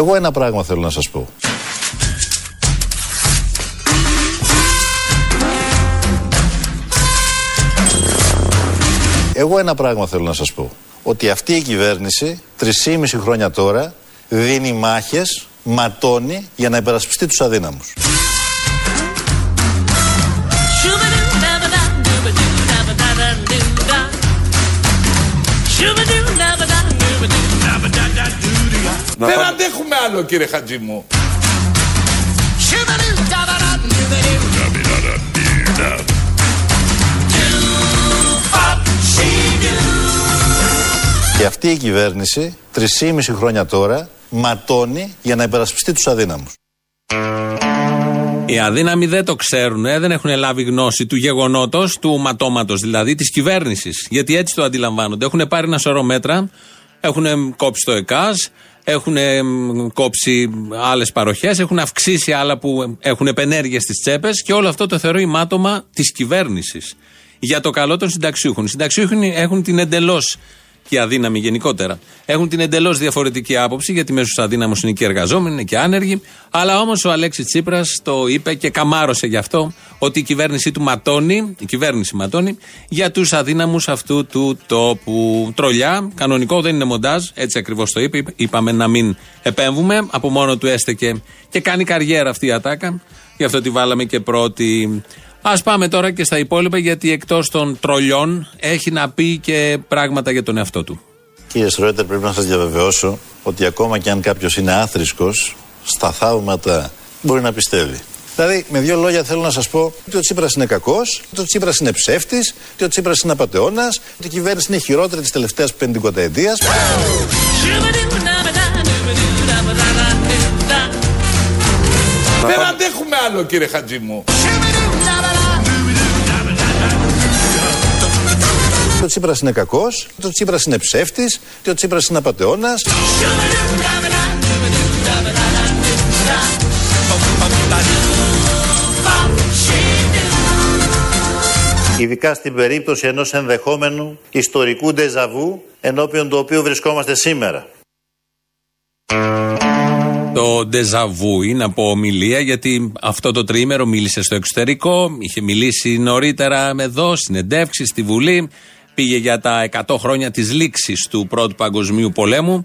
Εγώ ένα πράγμα θέλω να σας πω. Εγώ ένα πράγμα θέλω να σας πω. Ότι αυτή η κυβέρνηση 3,5 χρόνια τώρα δίνει μάχες, ματώνει για να υπερασπιστεί τους αδύναμους. Δεν αντέχουμε άλλο κύριε Χατζή μου. Και αυτή η κυβέρνηση 3,5 χρόνια τώρα ματώνει για να υπερασπιστεί τους αδύναμους. Οι αδύναμοι δεν το ξέρουν, ε, δεν έχουν λάβει γνώση του γεγονότος, του ματώματος δηλαδή, της κυβέρνησης. Γιατί έτσι το αντιλαμβάνονται. Έχουν πάρει ένα σωρό μέτρα, έχουν κόψει το ΕΚΑΣ, έχουν κόψει άλλες παροχές, έχουν αυξήσει άλλα που έχουν επενέργειε στις τσέπες και όλο αυτό το θεωρεί μάτωμα της κυβέρνησης. Για το καλό των συνταξιούχων. Οι συνταξιούχοι έχουν την εντελώς και οι αδύναμοι γενικότερα. Έχουν την εντελώς διαφορετική άποψη, γιατί μέσα στου αδύναμου είναι και εργαζόμενοι, είναι και άνεργοι. Αλλά όμως ο Αλέξης Τσίπρας το είπε και καμάρωσε γι' αυτό, ότι η κυβέρνησή του ματώνει, η κυβέρνηση ματώνει, για τους αδύναμους αυτού του τόπου. Τρολιά, κανονικό δεν είναι μοντάζ, έτσι ακριβώς το είπε. Είπαμε να μην επέμβουμε, από μόνο του έστεκε και κάνει καριέρα αυτή η ατάκα. Γι' αυτό τη βάλαμε και πρώτη. Α πάμε τώρα και στα υπόλοιπα, γιατί εκτός των τρολιών έχει να πει και πράγματα για τον εαυτό του. Κύριε Στρόιτερ, πρέπει να σας διαβεβαιώσω ότι ακόμα και αν κάποιος είναι άθρησκος, στα θαύματα μπορεί να πιστεύει. Δηλαδή, με δύο λόγια θέλω να σας πω ότι ο Τσίπρας είναι κακός, ότι ο Τσίπρας είναι ψεύτης, ότι ο Τσίπρας είναι απαταιώνα, ότι η κυβέρνηση είναι χειρότερη τη τελευταία πεντηκονταετία. Δεν αντέχουμε άλλο κύριε Χατζή μου. Ότι ο Τσίπρας είναι κακός, ότι ο Τσίπρας είναι ψεύτης, ότι ο Τσίπρας είναι απαταιώνας. Ειδικά στην περίπτωση ενός ενδεχόμενου ιστορικού ντεζαβού ενώπιον του οποίου βρισκόμαστε σήμερα. Το ντεζαβού είναι από ομιλία γιατί αυτό το τρίμερο μίλησε στο εξωτερικό, είχε μιλήσει νωρίτερα εδώ, συνεντεύξει στη Βουλή πήγε για τα 100 χρόνια της λήξης του Πρώτου Παγκοσμίου Πολέμου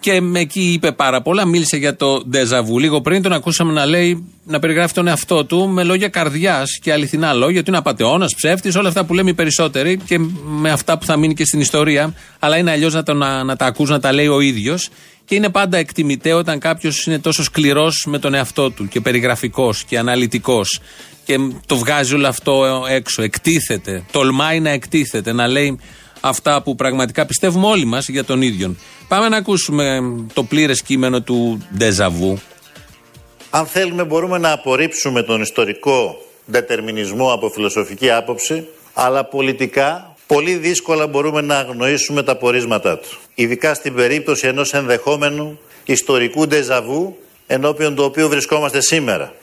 και με εκεί είπε πάρα πολλά. Μίλησε για το ντεζαβού. Λίγο πριν τον ακούσαμε να λέει, να περιγράφει τον εαυτό του με λόγια καρδιάς και αληθινά λόγια, ότι είναι απαταιώνας, ψεύτης, όλα αυτά που λέμε οι περισσότεροι και με αυτά που θα μείνει και στην ιστορία. Αλλά είναι αλλιώς να, να, να τα ακούς, να τα λέει ο ίδιος. Και είναι πάντα εκτιμητέο όταν κάποιος είναι τόσο σκληρός με τον εαυτό του και περιγραφικός και αναλυτικός και το βγάζει όλο αυτό έξω. Εκτίθεται. Τολμάει να εκτίθεται, να λέει αυτά που πραγματικά πιστεύουμε όλοι μας για τον ίδιο. Πάμε να ακούσουμε το πλήρες κείμενο του Ντεζαβού. Αν θέλουμε, μπορούμε να απορρίψουμε τον ιστορικό δετερμινισμό από φιλοσοφική άποψη, αλλά πολιτικά πολύ δύσκολα μπορούμε να αγνοήσουμε τα πορίσματά του. Ειδικά στην περίπτωση ενός ενδεχόμενου ιστορικού ντεζαβού ενώπιον του οποίου βρισκόμαστε σήμερα.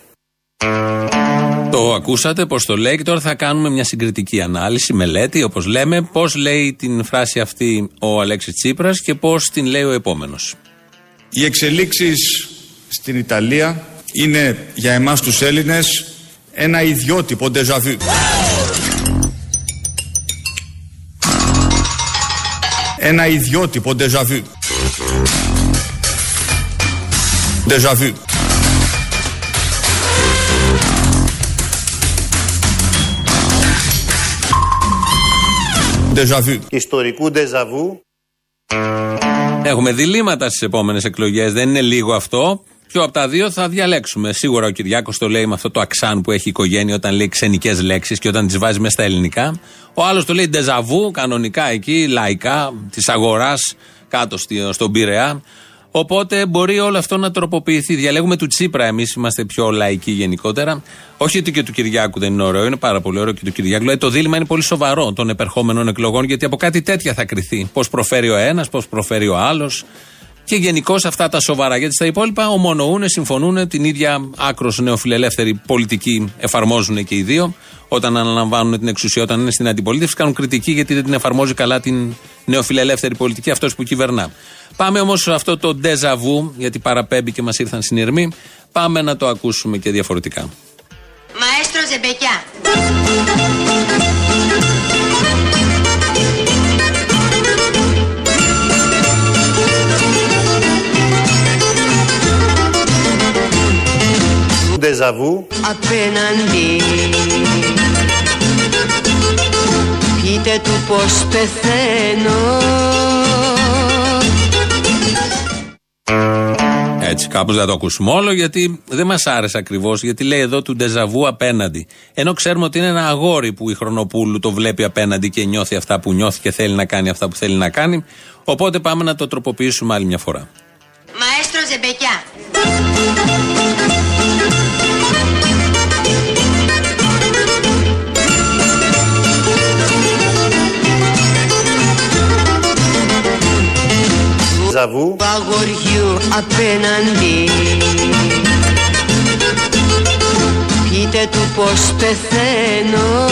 Το ακούσατε πώ το λέει και τώρα θα κάνουμε μια συγκριτική ανάλυση, μελέτη, όπως λέμε, πώς λέει την φράση αυτή ο Αλέξης Τσίπρας και πώς την λέει ο επόμενος. Οι εξελίξεις στην Ιταλία είναι για εμάς τους Έλληνες ένα ιδιότυπο ντεζαβού. Ένα ιδιότυπο ντεζαβού. Ντεζαβού. Ντεζαβού. Ιστορικού ντεζαβού. Έχουμε διλήμματα στις επόμενες εκλογές. Δεν είναι λίγο αυτό. Ποιο από τα δύο θα διαλέξουμε. Σίγουρα ο Κυριάκος το λέει με αυτό το αξάν που έχει η οικογένεια όταν λέει ξενικές λέξεις και όταν τις βάζει μέσα στα ελληνικά. Ο άλλος το λέει ντεζαβού, κανονικά εκεί, λαϊκά, της αγοράς, κάτω στον Πειραιά. Οπότε μπορεί όλο αυτό να τροποποιηθεί. Διαλέγουμε του Τσίπρα, εμείς είμαστε πιο λαϊκοί γενικότερα. Όχι ότι και του Κυριάκου δεν είναι ωραίο, είναι πάρα πολύ ωραίο και του Κυριάκου. Δηλαδή το δίλημα είναι πολύ σοβαρό των επερχόμενων εκλογών, γιατί από κάτι τέτοια θα κρυθεί. Πώς προφέρει ο ένας, πώς προφέρει ο άλλος. Και γενικώ αυτά τα σοβαρά. Γιατί στα υπόλοιπα ομονοούν, συμφωνούν, την ίδια άκρος νεοφιλελεύθερη πολιτική εφαρμόζουν και οι δύο. Όταν αναλαμβάνουν την εξουσία, όταν είναι στην αντιπολίτευση, κάνουν κριτική γιατί δεν την εφαρμόζει καλά την νεοφιλελεύθερη πολιτική αυτός που κυβερνά. Πάμε όμως σε αυτό το ντεζαβού, γιατί παραπέμπει και μας ήρθαν συνειρμοί, πάμε να το ακούσουμε και διαφορετικά. Μαέστρο Ζεμπεκιά. Ντεζαβού. Απέναντι Πείτε του πως πεθαίνω Έτσι, κάπως δεν το ακούσουμε όλο, γιατί δεν μας άρεσε ακριβώς. Γιατί λέει εδώ του ντεζαβού απέναντι. Ενώ ξέρουμε ότι είναι ένα αγόρι που η Χρονοπούλου το βλέπει απέναντι και νιώθει αυτά που νιώθει και θέλει να κάνει αυτά που θέλει να κάνει. Οπότε πάμε να το τροποποιήσουμε άλλη μια φορά. Μαέστρο Ζεμπεκιά. Ντεζαβού. Του αγοριού απέναντι Πείτε του πως πεθαίνω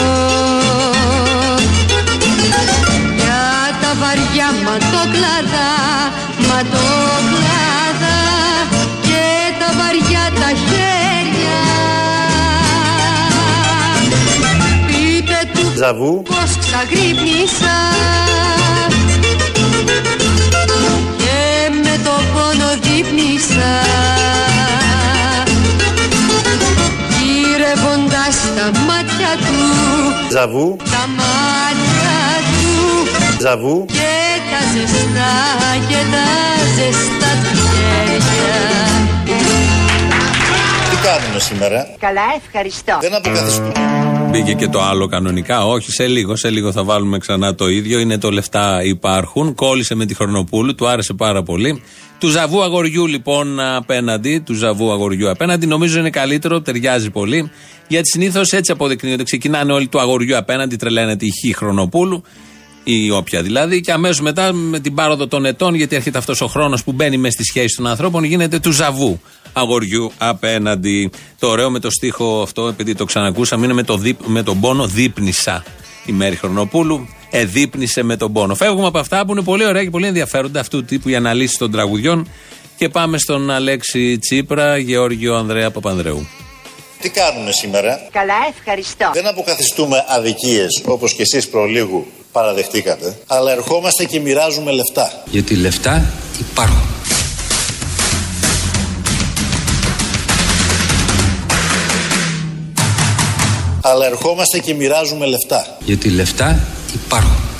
Για τα βαριά ματόκλαδα, ματόκλαδα Και τα βαριά τα χέρια Πείτε του Ντεζαβού. πως ξαγρύπνησα και με το πόνο δείπνησα γύρευοντας τα μάτια του Ντεζαβού. τα μάτια του Ντεζαβού. και τα ζεστά και τα ζεστά του χέρια Τι κάνουμε σήμερα; Καλά ευχαριστώ Δεν αποκαθιστούμε. Μπήκε και το άλλο κανονικά. Όχι, σε λίγο, σε λίγο θα βάλουμε ξανά το ίδιο. Είναι το λεφτά υπάρχουν. Κόλλησε με τη Χρονοπούλου, του άρεσε πάρα πολύ. Του ζαβού αγοριού λοιπόν απέναντι, του ζαβού αγοριού απέναντι, νομίζω είναι καλύτερο, ταιριάζει πολύ. Γιατί συνήθως έτσι αποδεικνύονται. Ξεκινάνε όλοι του αγοριού απέναντι, τρελαίνεται η χή Χρονοπούλου, ή όποια δηλαδή, και αμέσως μετά με την πάροδο των ετών, γιατί έρχεται αυτός ο χρόνος που μπαίνει μες στη σχέση των ανθρώπων, γίνεται του ζαβού αγοριού απέναντι. Το ωραίο με το στίχο αυτό, επειδή το ξανακούσαμε, είναι με, το δίπ, με τον πόνο δίπνησα. Η Μέρη Χρονοπούλου εδείπνησε με τον πόνο. Φεύγουμε από αυτά που είναι πολύ ωραία και πολύ ενδιαφέροντα αυτού του τύπου οι αναλύσεις των τραγουδιών και πάμε στον Αλέξη Τσίπρα, Γεώργιο Ανδρέα Παπανδρεού. Τι κάνουμε σήμερα; Καλά ευχαριστώ Δεν αποκαθιστούμε αδικίες όπως και εσείς προλίγου παραδεχτήκατε, αλλά ερχόμαστε και μοιράζουμε λεφτά. Γιατί λεφτά υπάρχουν. Αλλά ερχόμαστε και μοιράζουμε λεφτά. Γιατί λεφτά υπάρχουν.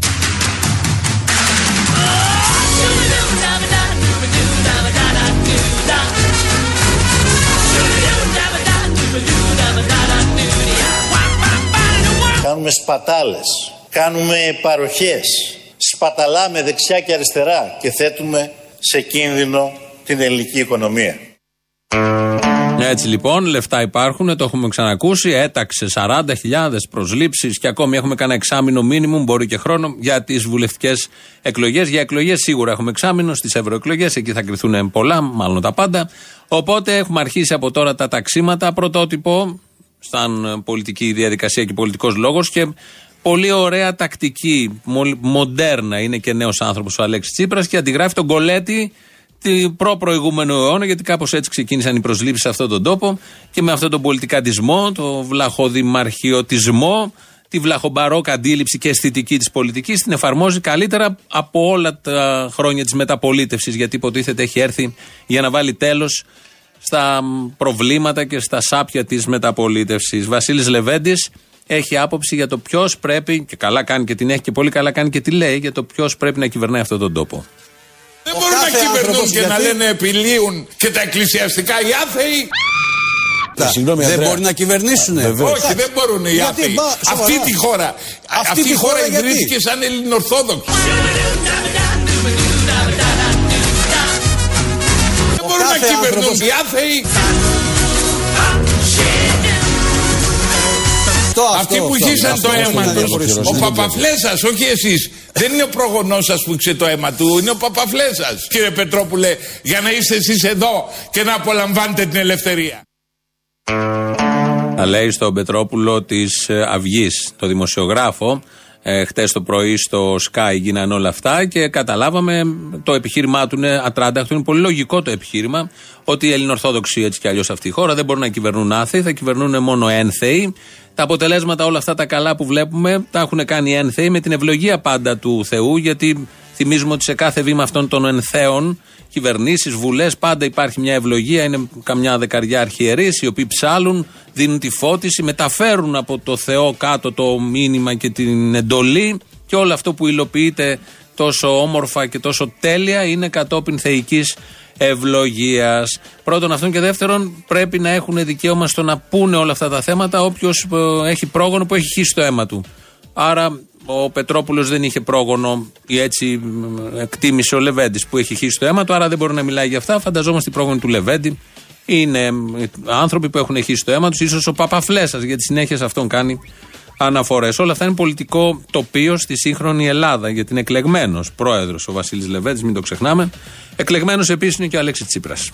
Κάνουμε σπατάλες, κάνουμε παροχές, σπαταλάμε δεξιά και αριστερά και θέτουμε σε κίνδυνο την ελληνική οικονομία. Έτσι λοιπόν, λεφτά υπάρχουν, το έχουμε ξανακούσει. Έταξε 40.000 προσλήψεις και ακόμη έχουμε κανένα εξάμεινο μήνυμου, μπορεί και χρόνο, για τις βουλευτικές εκλογές. Για εκλογές σίγουρα έχουμε εξάμεινο, στις ευρωεκλογές εκεί θα κρυθούν πολλά, μάλλον τα πάντα. Οπότε έχουμε αρχίσει από τώρα τα ταξίματα. Πρωτότυπο, σαν πολιτική διαδικασία και πολιτικός λόγος και πολύ ωραία τακτική, μολ- μοντέρνα. Είναι και νέος άνθρωπος ο Αλέξης Τσίπρας και αντιγράφει τον κολέτη την προ-προηγούμενου αιώνα, γιατί κάπως έτσι ξεκίνησαν οι προσλήψεις σε αυτόν τον τόπο και με αυτόν τον πολιτικαντισμό, το βλαχοδημαρχιωτισμό, τη βλαχομπαρόκα αντίληψη και αισθητική της πολιτικής, την εφαρμόζει καλύτερα από όλα τα χρόνια της μεταπολίτευσης, γιατί υποτίθεται έχει έρθει για να βάλει τέλος στα προβλήματα και στα σάπια της μεταπολίτευσης. Βασίλης Λεβέντης έχει άποψη για το ποιος πρέπει, και καλά κάνει και την έχει και πολύ καλά κάνει και τη λέει, για το ποιος πρέπει να κυβερνάει αυτόν τον τόπο. Δεν μπορούν να κάθε κυβερνούν άνθρωπος, και να γιατί- λένε επιλύουν και τα εκκλησιαστικά οι άθεοι. Συγγνώμη, δεν Ανδρέα. μπορεί να κυβερνήσουν. Όχι, δεν μπορούν οι Γιατί, άθεοι. μπα, σοβαρά. Αυτή τη χώρα. Αυτή Αυτή τη η χώρα χώρα γιατί; ιδρύθηκε σαν Ελληνορθόδοξη. Δεν μπορούν να κάθε κυβερνούν άνθρωπος- οι άθεοι. Αυτό, Αυτοί αυτό, που αυτό, ζήσαν αυτό, το αυτό αίμα να τους. διαχωρίσουμε. Ο Παπαφλέσας, όχι εσείς. Δεν είναι ο προγονός σας που ήξερε το αίμα του, είναι ο παπαφλέ σα. Κύριε Πετρόπουλε, για να είστε εσείς εδώ και να απολαμβάνετε την ελευθερία. Τα λέει στον Πετρόπουλο της Αυγής, το δημοσιογράφο. Ε, Χτες το πρωί στο Sky γίνανε όλα αυτά και καταλάβαμε το επιχείρημά του είναι ατράνταχτο. Είναι πολύ λογικό το επιχείρημα ότι οι Ελληνοορθόδοξοι έτσι κι αλλιώς αυτή η χώρα δεν μπορούν να κυβερνούν άθεοι, θα κυβερνούν μόνο ένθεοι. Τα αποτελέσματα όλα αυτά τα καλά που βλέπουμε τα έχουν κάνει ένθεοι με την ευλογία πάντα του Θεού γιατί θυμίζουμε ότι σε κάθε βήμα αυτών των ενθέων κυβερνήσεις, βουλές, πάντα υπάρχει μια ευλογία. Είναι καμιά δεκαριά αρχιερείς οι οποίοι ψάλουν, δίνουν τη φώτιση, μεταφέρουν από το Θεό κάτω το μήνυμα και την εντολή και όλο αυτό που υλοποιείται τόσο όμορφα και τόσο τέλεια είναι κατόπιν θεϊκής ευλογίας. Πρώτον αυτόν και δεύτερον πρέπει να έχουν δικαίωμα στο να πούνε όλα αυτά τα θέματα όποιος έχει πρόγονο που έχει χύσει το αίμα του. Άρα ο Πετρόπουλος δεν είχε πρόγονο ή έτσι μ, εκτίμησε ο Λεβέντης που έχει χύσει το αίμα του, άρα δεν μπορεί να μιλάει για αυτά. Φανταζόμαστε οι πρόγονοι του Λεβέντη είναι μ, άνθρωποι που έχουν χύσει το αίμα τους, ίσως ο Παπαφλέσσα, γιατί συνέχεια σε αυτόν κάνει αναφορές. Όλα αυτά είναι πολιτικό τοπίο στη σύγχρονη Ελλάδα, γιατί είναι εκλεγμένος πρόεδρος ο Βασίλης Λεβέντης, μην το ξεχνάμε. Εκλεγμένος επίσης είναι και ο Αλέξης Τσίπρας.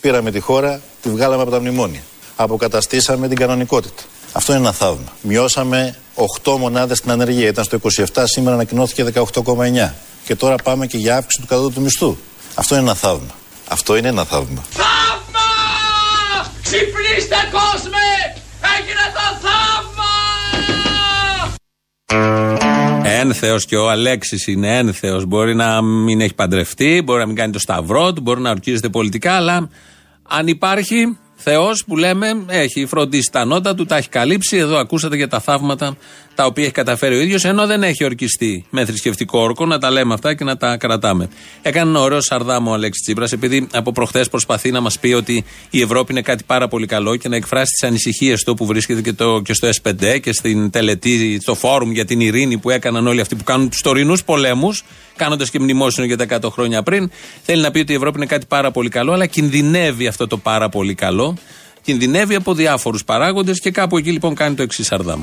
Πήραμε τη χώρα, τη βγάλαμε από τα μνημόνια. Αποκαταστήσαμε την κανονικότητα. Αυτό είναι ένα θαύμα. Μειώσαμε 8 μονάδες στην ανεργία. Ήταν στο 27, σήμερα ανακοινώθηκε 18,9. Και τώρα πάμε και για αύξηση του κατώτατου μισθού. Αυτό είναι ένα θαύμα. Αυτό είναι ένα θαύμα. Θαύμα! Ξυπνήστε κόσμε! Έγινε το θαύμα! Ένθεο και ο Αλέξης είναι ένθεο. Μπορεί να μην έχει παντρευτεί, μπορεί να μην κάνει το σταυρό του, μπορεί να ορκίζεται πολιτικά, αλλά αν υπάρχει Θεός που λέμε έχει φροντίσει τα νότα του, τα έχει καλύψει. Εδώ ακούσατε για τα θαύματα τα οποία έχει καταφέρει ο ίδιος, ενώ δεν έχει ορκιστεί με θρησκευτικό όρκο. Να τα λέμε αυτά και να τα κρατάμε. Έκανε ένα ωραίο σαρδάμο ο Αλέξης Τσίπρας, επειδή από προχθές προσπαθεί να μας πει ότι η Ευρώπη είναι κάτι πάρα πολύ καλό και να εκφράσει τις ανησυχίες του που βρίσκεται και, το, και στο S5 και στην τελετή, στο φόρουμ για την ειρήνη που έκαναν όλοι αυτοί που κάνουν τους τωρινούς πολέμους, κάνοντας και μνημόσυνο για τα 100 χρόνια πριν. Θέλει να πει ότι η Ευρώπη είναι κάτι πάρα πολύ καλό, αλλά κινδυνεύει αυτό το πάρα πολύ καλό. Κινδυνεύει από διάφορους παράγοντες και κάπου εκεί λοιπόν κάνει το εξής σαρδάμ.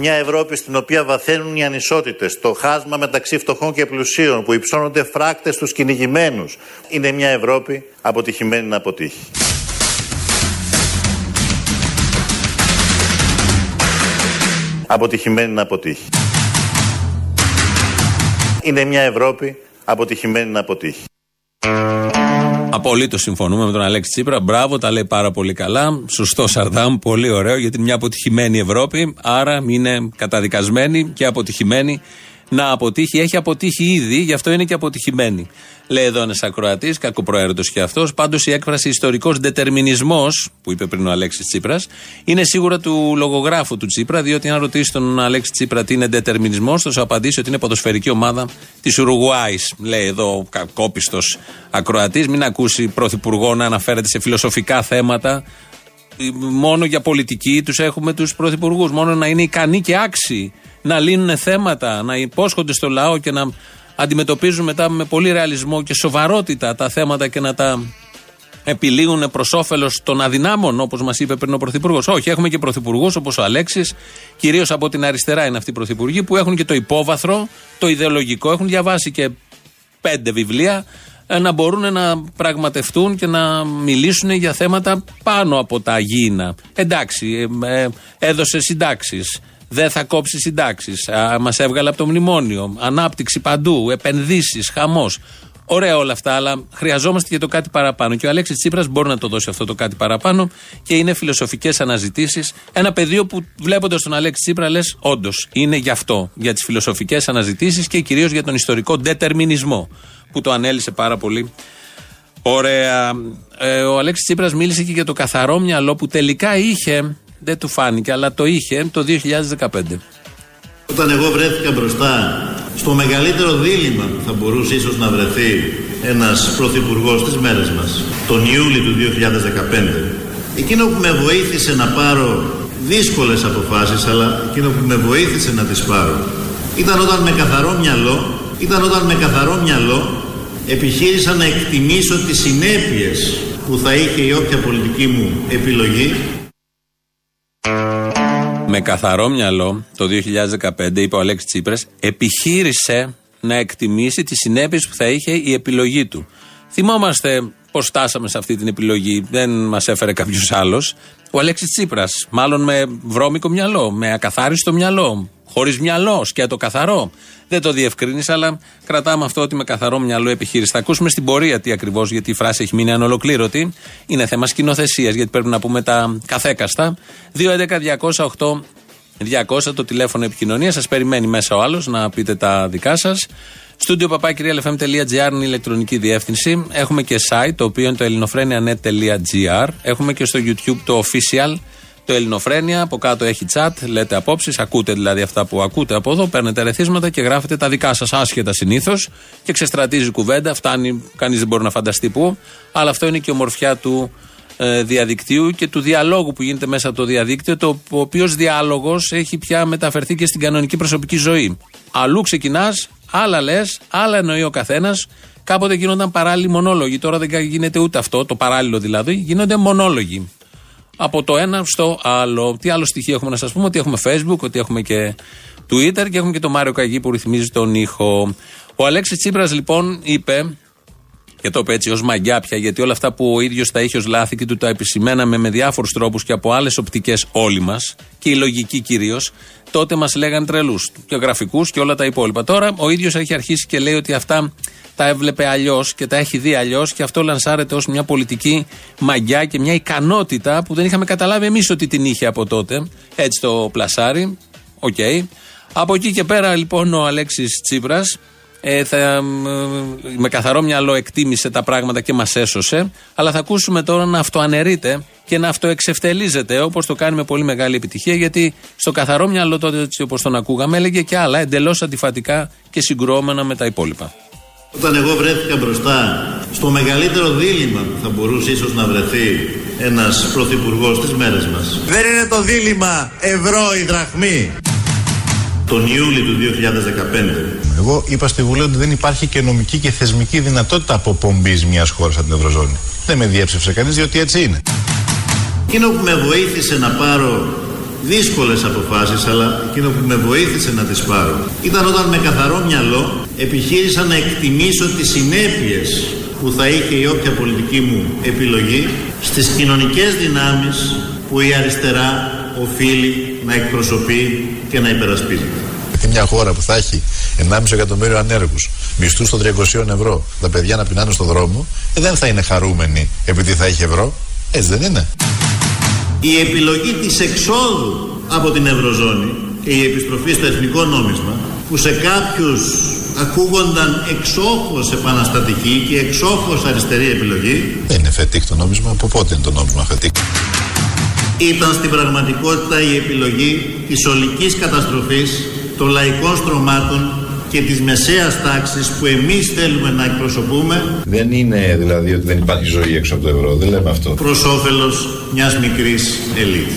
Μια Ευρώπη στην οποία βαθαίνουν οι ανισότητες, το χάσμα μεταξύ φτωχών και πλουσίων, που υψώνονται φράκτες στους κυνηγημένους. Είναι μια Ευρώπη αποτυχημένη να αποτύχει. Αποτυχημένη να αποτύχει. Είναι μια Ευρώπη αποτυχημένη να αποτύχει. Απολύτως συμφωνούμε με τον Αλέξη Τσίπρα. Μπράβο, τα λέει πάρα πολύ καλά. Σωστό Σαρδάμ, πολύ ωραίο, γιατί είναι μια αποτυχημένη Ευρώπη. Άρα είναι καταδικασμένη και αποτυχημένη να αποτύχει. Έχει αποτύχει ήδη, γι' αυτό είναι και αποτυχημένη. Λέει εδώ ένας ακροατής, κακοπροαίρετος και αυτός. Πάντως η έκφραση ιστορικός δετερμινισμό, που είπε πριν ο Αλέξης Τσίπρας, είναι σίγουρα του λογογράφου του Τσίπρα, διότι αν ρωτήσεις τον Αλέξη Τσίπρα τι είναι δετερμινισμό, θα σου απαντήσει ότι είναι ποδοσφαιρική ομάδα της Ουρουγουάης. Λέει εδώ ο κακόπιστος ακροατής, μην ακούσει πρωθυπουργό να αναφέρεται σε φιλοσοφικά θέματα. Μόνο για πολιτική τους έχουμε τους πρωθυπουργούς. Μόνο να είναι ικανοί και άξιοι να λύνουν θέματα, να υπόσχονται στο λαό και να αντιμετωπίζουν μετά με πολύ ρεαλισμό και σοβαρότητα τα θέματα και να τα επιλύουν προς όφελος των αδυνάμων, όπως μας είπε πριν ο Πρωθυπουργός. Όχι, έχουμε και πρωθυπουργούς όπως ο Αλέξης, κυρίως από την αριστερά είναι αυτοί οι πρωθυπουργοί, που έχουν και το υπόβαθρο, το ιδεολογικό, έχουν διαβάσει και πέντε βιβλία, ε, να μπορούν να πραγματευτούν και να μιλήσουν για θέματα πάνω από τα γήινα. Εντάξει, ε, ε, έδωσε συντάξεις. Δεν θα κόψει συντάξεις. Μας έβγαλε από το μνημόνιο. Ανάπτυξη παντού. Επενδύσεις. Χαμός. Ωραία όλα αυτά, αλλά χρειαζόμαστε και το κάτι παραπάνω. Και ο Αλέξης Τσίπρας μπορεί να το δώσει αυτό το κάτι παραπάνω και είναι φιλοσοφικές αναζητήσεις. Ένα πεδίο που βλέποντας τον Αλέξη Τσίπρα λες, όντως είναι γι' αυτό. Για τις φιλοσοφικές αναζητήσεις και κυρίως για τον ιστορικό δετερμινισμό που το ανέλησε πάρα πολύ Ωραία. Ε, ο Αλέξης Τσίπρας μίλησε και για το καθαρό μυαλό που τελικά είχε, δεν του φάνηκε, αλλά το είχε το 2015. Όταν εγώ βρέθηκα μπροστά στο μεγαλύτερο δίλημα που θα μπορούσε ίσως να βρεθεί ένας πρωθυπουργός στις μέρες μας, τον Ιούλιο του 2015, εκείνο που με βοήθησε να πάρω δύσκολες αποφάσεις, αλλά εκείνο που με βοήθησε να τις πάρω, ήταν όταν με καθαρό μυαλό, ήταν όταν με καθαρό μυαλό επιχείρησα να εκτιμήσω τις συνέπειες που θα είχε η όποια πολιτική μου επιλογή Με Με καθαρό μυαλό το 2015, είπε ο Αλέξης Τσίπρας, επιχείρησε να εκτιμήσει τις συνέπειες που θα είχε η επιλογή του. Θυμόμαστε πώ φτάσαμε σε αυτή την επιλογή. Δεν μας έφερε κάποιος άλλος. Ο Αλέξης Τσίπρας. Μάλλον με βρώμικο μυαλό, με ακαθάριστο μυαλό, χωρίς μυαλό, σκέτο καθαρό. Δεν το διευκρίνησα, αλλά κρατάμε αυτό ότι με καθαρό μυαλό επιχείρηση. Θα ακούσουμε στην πορεία τι ακριβώς, γιατί η φράση έχει μείνει ανολοκλήρωτη. Είναι θέμα σκηνοθεσίας, γιατί πρέπει να πούμε τα καθέκαστα. 2.11.208 200 το τηλέφωνο επικοινωνίας. Σας περιμένει μέσα ο άλλος να πείτε τα δικά σας. Στούντιο παπάκυριαλεφm.gr είναι η ηλεκτρονική διεύθυνση. Έχουμε και site το οποίο είναι το ελληνοφρένια.net.gr. Έχουμε και στο YouTube το official το Ελληνοφρένια. Από κάτω έχει chat, λέτε απόψεις, ακούτε δηλαδή αυτά που ακούτε από εδώ, παίρνετε ρεθίσματα και γράφετε τα δικά σας άσχετα συνήθως και ξεστρατίζει κουβέντα. Φτάνει, κανείς δεν μπορεί να φανταστεί πού. Αλλά αυτό είναι και η ομορφιά του ε, διαδικτύου και του διαλόγου που γίνεται μέσα από το διαδίκτυο, το οποίος διάλογος έχει πια μεταφερθεί και στην κανονική προσωπική ζωή. Αλλού ξεκινάς, άλλα λες, άλλα εννοεί ο καθένας. Κάποτε γίνονταν παράλληλοι μονόλογοι. Τώρα δεν γίνεται ούτε αυτό, το παράλληλο δηλαδή. Γίνονται μονόλογοι. Από το ένα στο άλλο. Τι άλλο στοιχείο έχουμε να σας πούμε, ότι έχουμε Facebook, ότι έχουμε και Twitter και έχουμε και το Μάριο Καγί που ρυθμίζει τον ήχο. Ο Αλέξης Τσίπρας λοιπόν είπε και το είπε έτσι ως μαγιά πια, γιατί όλα αυτά που ο ίδιος τα είχε ως λάθη και του τα επισημέναμε με διάφορους τρόπους και από άλλες οπτικές όλοι μας, και η λογική κυρίως, τότε μας λέγαν τρελούς. Και γραφικούς και όλα τα υπόλοιπα. Τώρα ο ίδιος έχει αρχίσει και λέει ότι αυτά τα έβλεπε αλλιώς και τα έχει δει αλλιώς και αυτό λανσάρεται ως μια πολιτική μαγιά και μια ικανότητα που δεν είχαμε καταλάβει εμείς ότι την είχε από τότε. Έτσι το πλασάρει. Οκ. Από εκεί και πέρα λοιπόν ο Αλέξης Τσίπρας ε, θα, με καθαρό μυαλό εκτίμησε τα πράγματα και μας έσωσε αλλά θα ακούσουμε τώρα να αυτοαναιρείται και να αυτοεξευτελίζεται όπως το κάνει με πολύ μεγάλη επιτυχία γιατί στο καθαρό μυαλό τότε έτσι όπως τον ακούγαμε έλεγε και άλλα εντελώς αντιφατικά και συγκρουόμενα με τα υπόλοιπα. Όταν εγώ βρέθηκα μπροστά στο μεγαλύτερο δίλημμα που θα μπορούσε ίσως να βρεθεί ένας πρωθυπουργός στις μέρες μας. Δεν είναι το δίλημα ευρώ ή δραχμή τον Ιούλιο του 2015. Εγώ είπα στη Βουλή ότι δεν υπάρχει και νομική και θεσμική δυνατότητα αποπομπής μιας χώρας από την Ευρωζώνη. Δεν με διέψευσε κανείς διότι έτσι είναι. Εκείνο που με βοήθησε να πάρω δύσκολες αποφάσεις αλλά εκείνο που με βοήθησε να τις πάρω ήταν όταν με καθαρό μυαλό επιχείρησα να εκτιμήσω τις συνέπειες που θα είχε η όποια πολιτική μου επιλογή στις κοινωνικές δυνάμεις που η αριστερά οφείλει να εκπροσωπεί και να υπερασπίζεται. Γιατί μια χώρα που θα έχει 1,5 εκατομμύριο ανέργους, μισθούς των 300 ευρώ, τα παιδιά να πεινάνε στον δρόμο, ε, δεν θα είναι χαρούμενοι επειδή θα έχει ευρώ. Έτσι δεν είναι. Η επιλογή της εξόδου από την Ευρωζώνη και η επιστροφή στο εθνικό νόμισμα που σε κάποιους ακούγονταν εξόχως επαναστατική και εξόχως αριστερή επιλογή Δεν είναι φετίκ το νόμισμα, από πότε είναι το νόμισμα φετίκ ήταν στην πραγματικότητα η επιλογή της ολικής καταστροφής των λαϊκών στρωμάτων και της μεσαίας τάξης που εμείς θέλουμε να εκπροσωπούμε. Δεν είναι δηλαδή ότι δεν υπάρχει ζωή έξω από το ευρώ, δεν λέμε αυτό. Προς όφελος μιας μικρής ελίτ.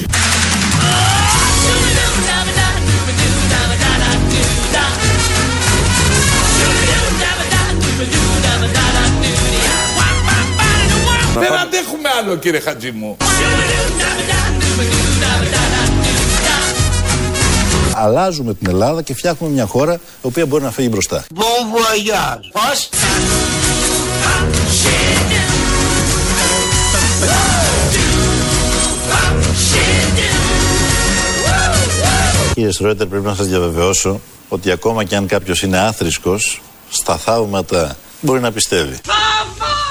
Άλλο κύριε Χατζή μου. Αλλάζουμε την Ελλάδα και φτιάχνουμε μια χώρα η οποία μπορεί να φύγει μπροστά. Bon voyage. Πώς; Κύριε Σρόιτερ, πρέπει να σας διαβεβαιώσω ότι ακόμα και αν κάποιος είναι άθρησκος, στα θαύματα μπορεί να πιστεύει. Εγώ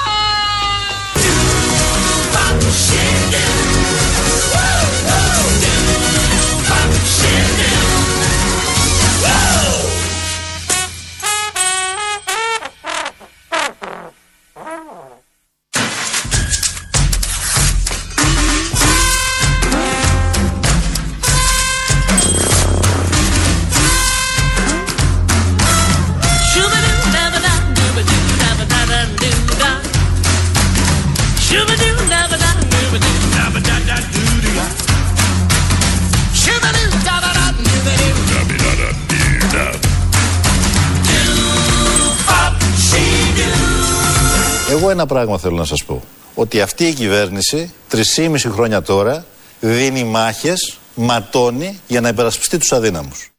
ένα πράγμα θέλω να σας πω. Ότι αυτή η κυβέρνηση 3,5 χρόνια τώρα δίνει μάχες ματώνει για να υπερασπιστεί τους αδύναμους.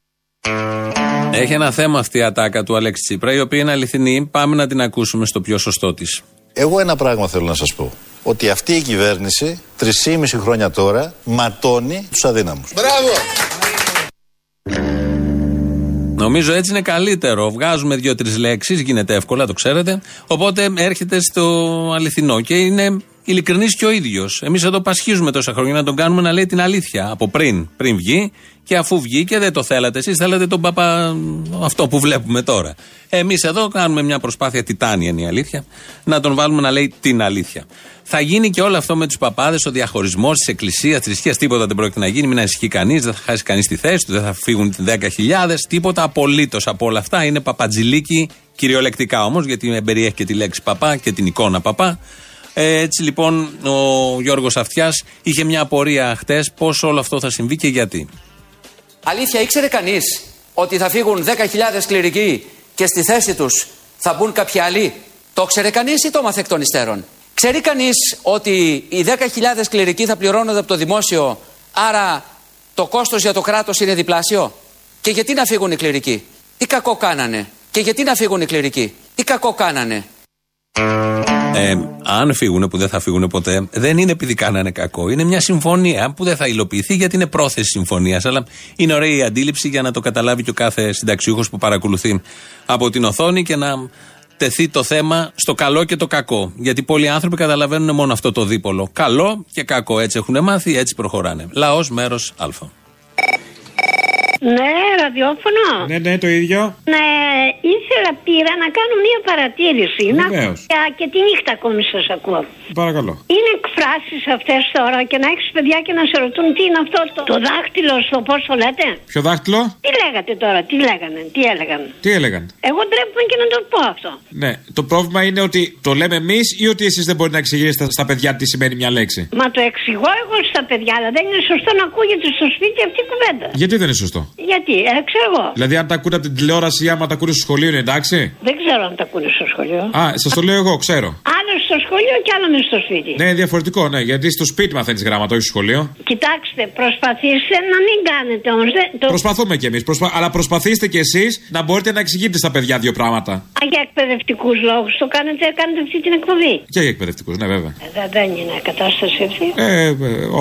Έχει ένα θέμα αυτή η ατάκα του Αλέξη Τσίπρα, η οποία είναι αληθινή. Πάμε να την ακούσουμε στο πιο σωστό της. Εγώ ένα πράγμα θέλω να σας πω. Ότι αυτή η κυβέρνηση 3,5 χρόνια τώρα ματώνει τους αδύναμους. Νομίζω έτσι είναι καλύτερο. Βγάζουμε δύο-τρεις λέξεις, γίνεται εύκολα, το ξέρετε. Οπότε έρχεται στο αληθινό και είναι ειλικρινής και ο ίδιος. Εμείς εδώ πασχίζουμε τόσα χρόνια να τον κάνουμε να λέει την αλήθεια. Από πριν, πριν βγει και αφού βγει και δεν το θέλατε. Εσείς θέλατε τον παπά αυτό που βλέπουμε τώρα. Εμείς εδώ κάνουμε μια προσπάθεια τιτάνια είναι η αλήθεια. Να τον βάλουμε να λέει την αλήθεια. Θα γίνει και όλο αυτό με τους παπάδες, ο διαχωρισμός της εκκλησίας, της θρησκείας, τίποτα δεν πρόκειται να γίνει. Μην ανησυχεί κανείς, δεν θα χάσει κανείς τη θέση του, δεν θα φύγουν 10.000, τίποτα απολύτως από όλα αυτά. Είναι παπατζηλίκι, κυριολεκτικά όμως, γιατί περιέχει και τη λέξη παπά και την εικόνα παπά. Ε, έτσι λοιπόν ο Γιώργος Αυτιάς είχε μια απορία χτες πώς όλο αυτό θα συμβεί και γιατί. Αλήθεια, ήξερε κανείς ότι θα φύγουν 10.000 κληρικοί και στη θέση τους θα μπουν κάποιοι άλλοι; Το ξέρει κανείς ή το μάθε εκ των υστέρων; Ξέρει κανείς ότι οι 10.000 κληρικοί θα πληρώνονται από το δημόσιο, άρα το κόστος για το κράτος είναι διπλάσιο; Και γιατί να φύγουν οι κληρικοί; Τι κακό κάνανε; Και γιατί να φύγουν οι κληρικοί; Τι κακό κάνανε; Ε, αν φύγουν που δεν θα φύγουν ποτέ, δεν είναι επειδή κάνανε κακό. Είναι μια συμφωνία που δεν θα υλοποιηθεί γιατί είναι πρόθεση συμφωνίας. Αλλά είναι ωραία η αντίληψη για να το καταλάβει και ο κάθε συνταξιούχος που παρακολουθεί από την οθόνη και να τεθεί το θέμα στο καλό και το κακό. Γιατί πολλοί άνθρωποι καταλαβαίνουν μόνο αυτό το δίπολο. Καλό και κακό. Έτσι έχουν μάθει, έτσι προχωράνε. Λαός, μέρος Α. Ναι, ραδιόφωνο. Ναι, ναι, το ίδιο. Ναι, ήθελα πήρα να κάνω μία παρατήρηση. Να Βεβαίως. και- και τη νύχτα ακόμη σας ακούω. Παρακαλώ. Είναι εκφράσεις αυτές τώρα και να έχεις παιδιά και να σε ρωτούν τι είναι αυτό το, το δάχτυλο στο πώ το λέτε; Ποιο δάχτυλο; Τι λέγατε τώρα, τι λέγανε, τι έλεγαν; Τι έλεγαν; Εγώ ντρέπομαι και να το πω αυτό. Ναι, το πρόβλημα είναι ότι το λέμε εμείς ή ότι εσείς δεν μπορείτε να εξηγήσετε στα παιδιά τι σημαίνει μια λέξη; Μα το εξηγώ εγώ στα παιδιά, αλλά δεν είναι σωστό να ακούγεται στο σπίτι αυτή η κουβέντα. Γιατί δεν είναι σωστό; Γιατί, ε, ξέρω εγώ. Δηλαδή, αν τα ακούτε από την τηλεόραση ή άμα τα ακούτε στο σχολείο, είναι εντάξει; Δεν ξέρω αν τα ακούνε στο σχολείο. Α, σας το λέω εγώ, ξέρω. Άλλο στο σχολείο και άλλο μες στο σπίτι. Ναι, διαφορετικό, ναι, γιατί στο σπίτι μαθαίνεις γράμματα, όχι στο σχολείο. Κοιτάξτε, προσπαθήστε να μην κάνετε όμως. Το... Προσπαθούμε κι εμείς, προσπα... αλλά προσπαθήστε κι εσείς να μπορείτε να εξηγείτε στα παιδιά δύο πράγματα. Α, για εκπαιδευτικούς λόγους το κάνετε, κάνετε αυτή την εκπομπή. Και για εκπαιδευτικούς, ναι, βέβαια. Ε, δε- δεν είναι κατάσταση αυτή. Ε, ε